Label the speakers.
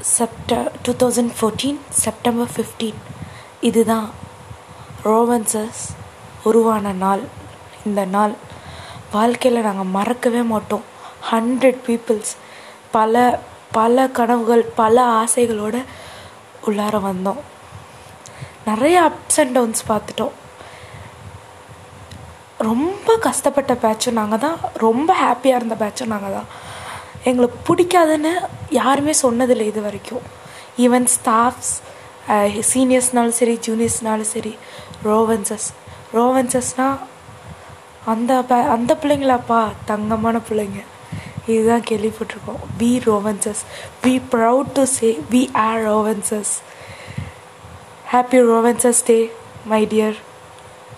Speaker 1: செப்ட two thousand fourteen September fifteen இதுதான் ரோவன்சஸ் உருவான நாள். இந்த நாள் வாழ்க்கையில் நாங்கள் மறக்கவே மாட்டோம். ஹண்ட்ரட் பீப்புள்ஸ் பல பல கனவுகள் பல ஆசைகளோடு உள்ளார வந்தோம். நிறைய அப்ஸ் அண்ட் டவுன்ஸ் பார்த்துட்டோம். ரொம்ப கஷ்டப்பட்ட பேட்சும் நாங்கள் தான் ரொம்ப ஹாப்பியாக இருந்த பேட்சும் நாங்கள் தான் எங்களுக்கு பிடிக்காதுன்னு யாருமே சொன்னதில்லை இது வரைக்கும். ஈவன் ஸ்டாஃப்ஸ் சீனியர்ஸ்னாலும் சரி ஜூனியர்ஸ்னாலும் சரி ரோவன்சஸ் ரோவன்சஸ்னால் அந்த ப அந்த பிள்ளைங்களாப்பா தங்கமான பிள்ளைங்க. இதுதான் கேள்விப்பட்டிருக்கோம். We Rovances we proud to say we are Rovances happy Rovances day my dear